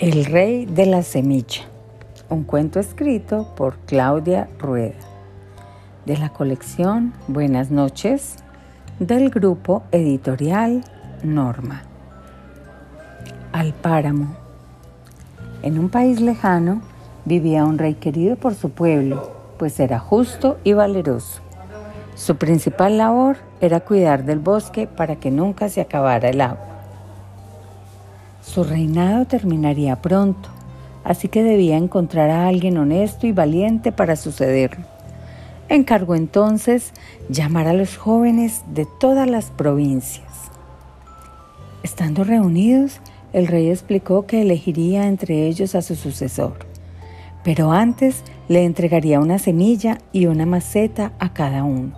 El rey de la semilla, un cuento escrito por Claudia Rueda, de la colección Buenas noches del grupo editorial Norma. Al páramo. En un país lejano vivía un rey querido por su pueblo, pues era justo y valeroso. Su principal labor era cuidar del bosque para que nunca se acabara el agua. Su reinado terminaría pronto, así que debía encontrar a alguien honesto y valiente para sucederlo. Encargó entonces llamar a los jóvenes de todas las provincias. Estando reunidos, el rey explicó que elegiría entre ellos a su sucesor, pero antes le entregaría una semilla y una maceta a cada uno.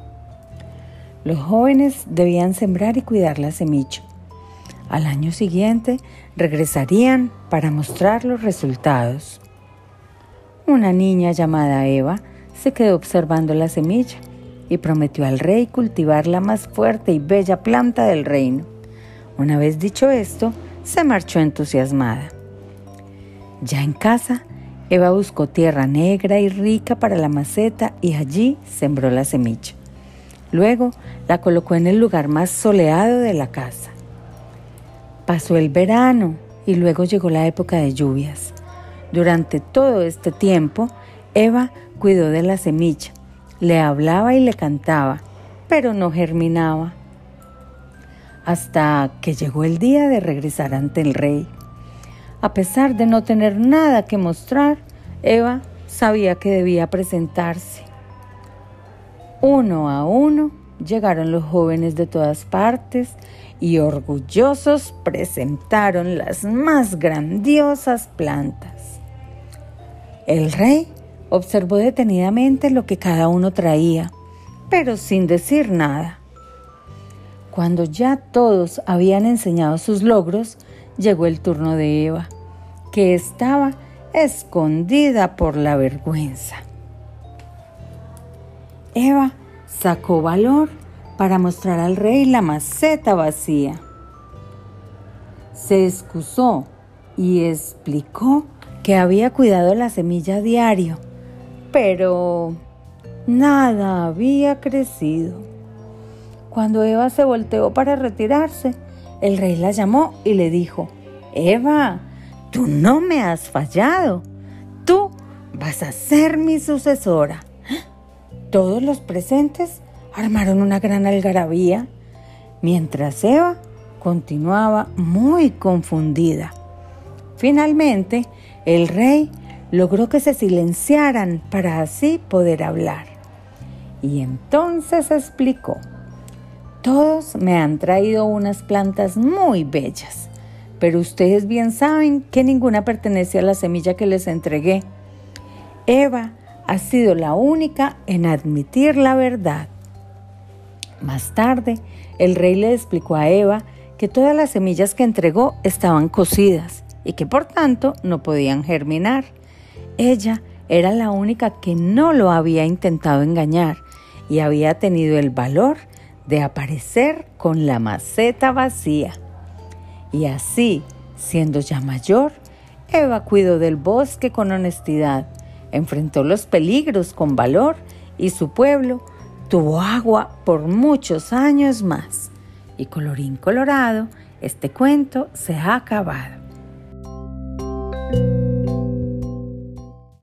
Los jóvenes debían sembrar y cuidar la semilla al año siguiente regresarían para mostrar los resultados. Una niña llamada Eva se quedó observando la semilla y prometió al rey cultivar la más fuerte y bella planta del reino. Una vez dicho esto, se marchó entusiasmada. Ya en casa, Eva buscó tierra negra y rica para la maceta y allí sembró la semilla. Luego la colocó en el lugar más soleado de la casa. Pasó el verano y luego llegó la época de lluvias. Durante todo este tiempo, Eva cuidó de la semilla, le hablaba y le cantaba, pero no germinaba. Hasta que llegó el día de regresar ante el rey. A pesar de no tener nada que mostrar, Eva sabía que debía presentarse. Uno a uno llegaron los jóvenes de todas partes y orgullosos presentaron las más grandiosas plantas. El rey observó detenidamente lo que cada uno traía, pero sin decir nada. Cuando ya todos habían enseñado sus logros, llegó el turno de Eva, que estaba escondida por la vergüenza. Eva sacó valor para mostrar al rey la maceta vacía. Se excusó y explicó que había cuidado la semilla diario, pero nada había crecido. Cuando Eva se volteó para retirarse, el rey la llamó y le dijo, Eva, tú no me has fallado, tú vas a ser mi sucesora. Todos los presentes armaron una gran algarabía, mientras Eva continuaba muy confundida. Finalmente, el rey logró que se silenciaran para así poder hablar. Y entonces explicó, todos me han traído unas plantas muy bellas, pero ustedes bien saben que ninguna pertenece a la semilla que les entregué. Eva ha sido la única en admitir la verdad. Más tarde, el rey le explicó a Eva que todas las semillas que entregó estaban cocidas y que por tanto no podían germinar. Ella era la única que no lo había intentado engañar y había tenido el valor de aparecer con la maceta vacía. Y así, siendo ya mayor, Eva cuidó del bosque con honestidad, enfrentó los peligros con valor y su pueblo tuvo agua por muchos años más. Y colorín colorado, este cuento se ha acabado.